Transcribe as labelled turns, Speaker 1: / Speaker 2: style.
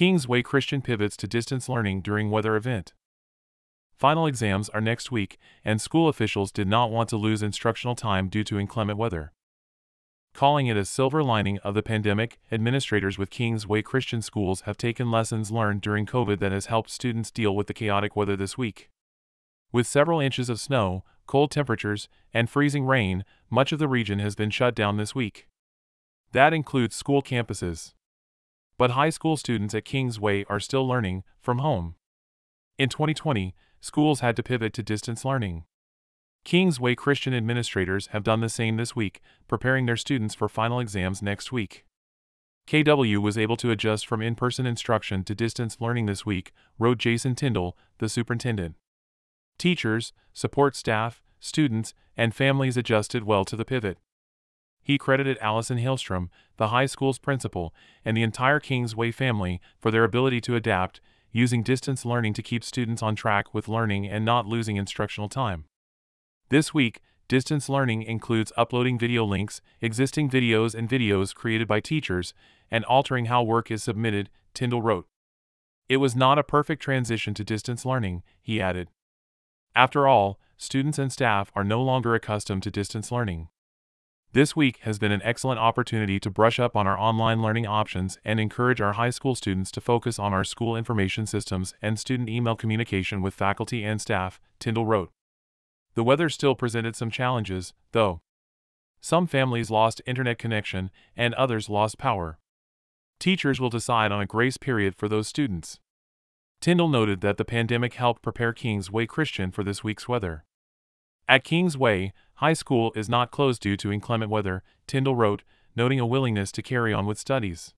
Speaker 1: King's Way Christian pivots to distance learning during weather event. Final exams are next week, and school officials did not want to lose instructional time due to inclement weather. Calling it a silver lining of the pandemic, administrators with King's Way Christian schools have taken lessons learned during COVID that has helped students deal with the chaotic weather this week. With several inches of snow, cold temperatures, and freezing rain, much of the region has been shut down this week. That includes school campuses. But high school students at King's Way are still learning from home. In 2020, schools had to pivot to distance learning. King's Way Christian administrators have done the same this week, preparing their students for final exams next week. KW was able to adjust from in person instruction to distance learning this week, wrote Jason Tyndall, the superintendent. Teachers, support staff, students, and families adjusted well to the pivot. He credited Allison Hailstrom, the high school's principal, and the entire King's Way family for their ability to adapt, using distance learning to keep students on track with learning and not losing instructional time. This week, distance learning includes uploading video links, existing videos and videos created by teachers, and altering how work is submitted, Tyndall wrote. It was not a perfect transition to distance learning, he added. After all, students and staff are no longer accustomed to distance learning. This week has been an excellent opportunity to brush up on our online learning options and encourage our high school students to focus on our school information systems and student email communication with faculty and staff, Tyndall wrote. The weather still presented some challenges, though. Some families lost internet connection and others lost power. Teachers will decide on a grace period for those students. Tyndall noted that the pandemic helped prepare King's Way Christian for this week's weather. At King's Way, high school is not closed due to inclement weather, Tyndall wrote, noting a willingness to carry on with studies.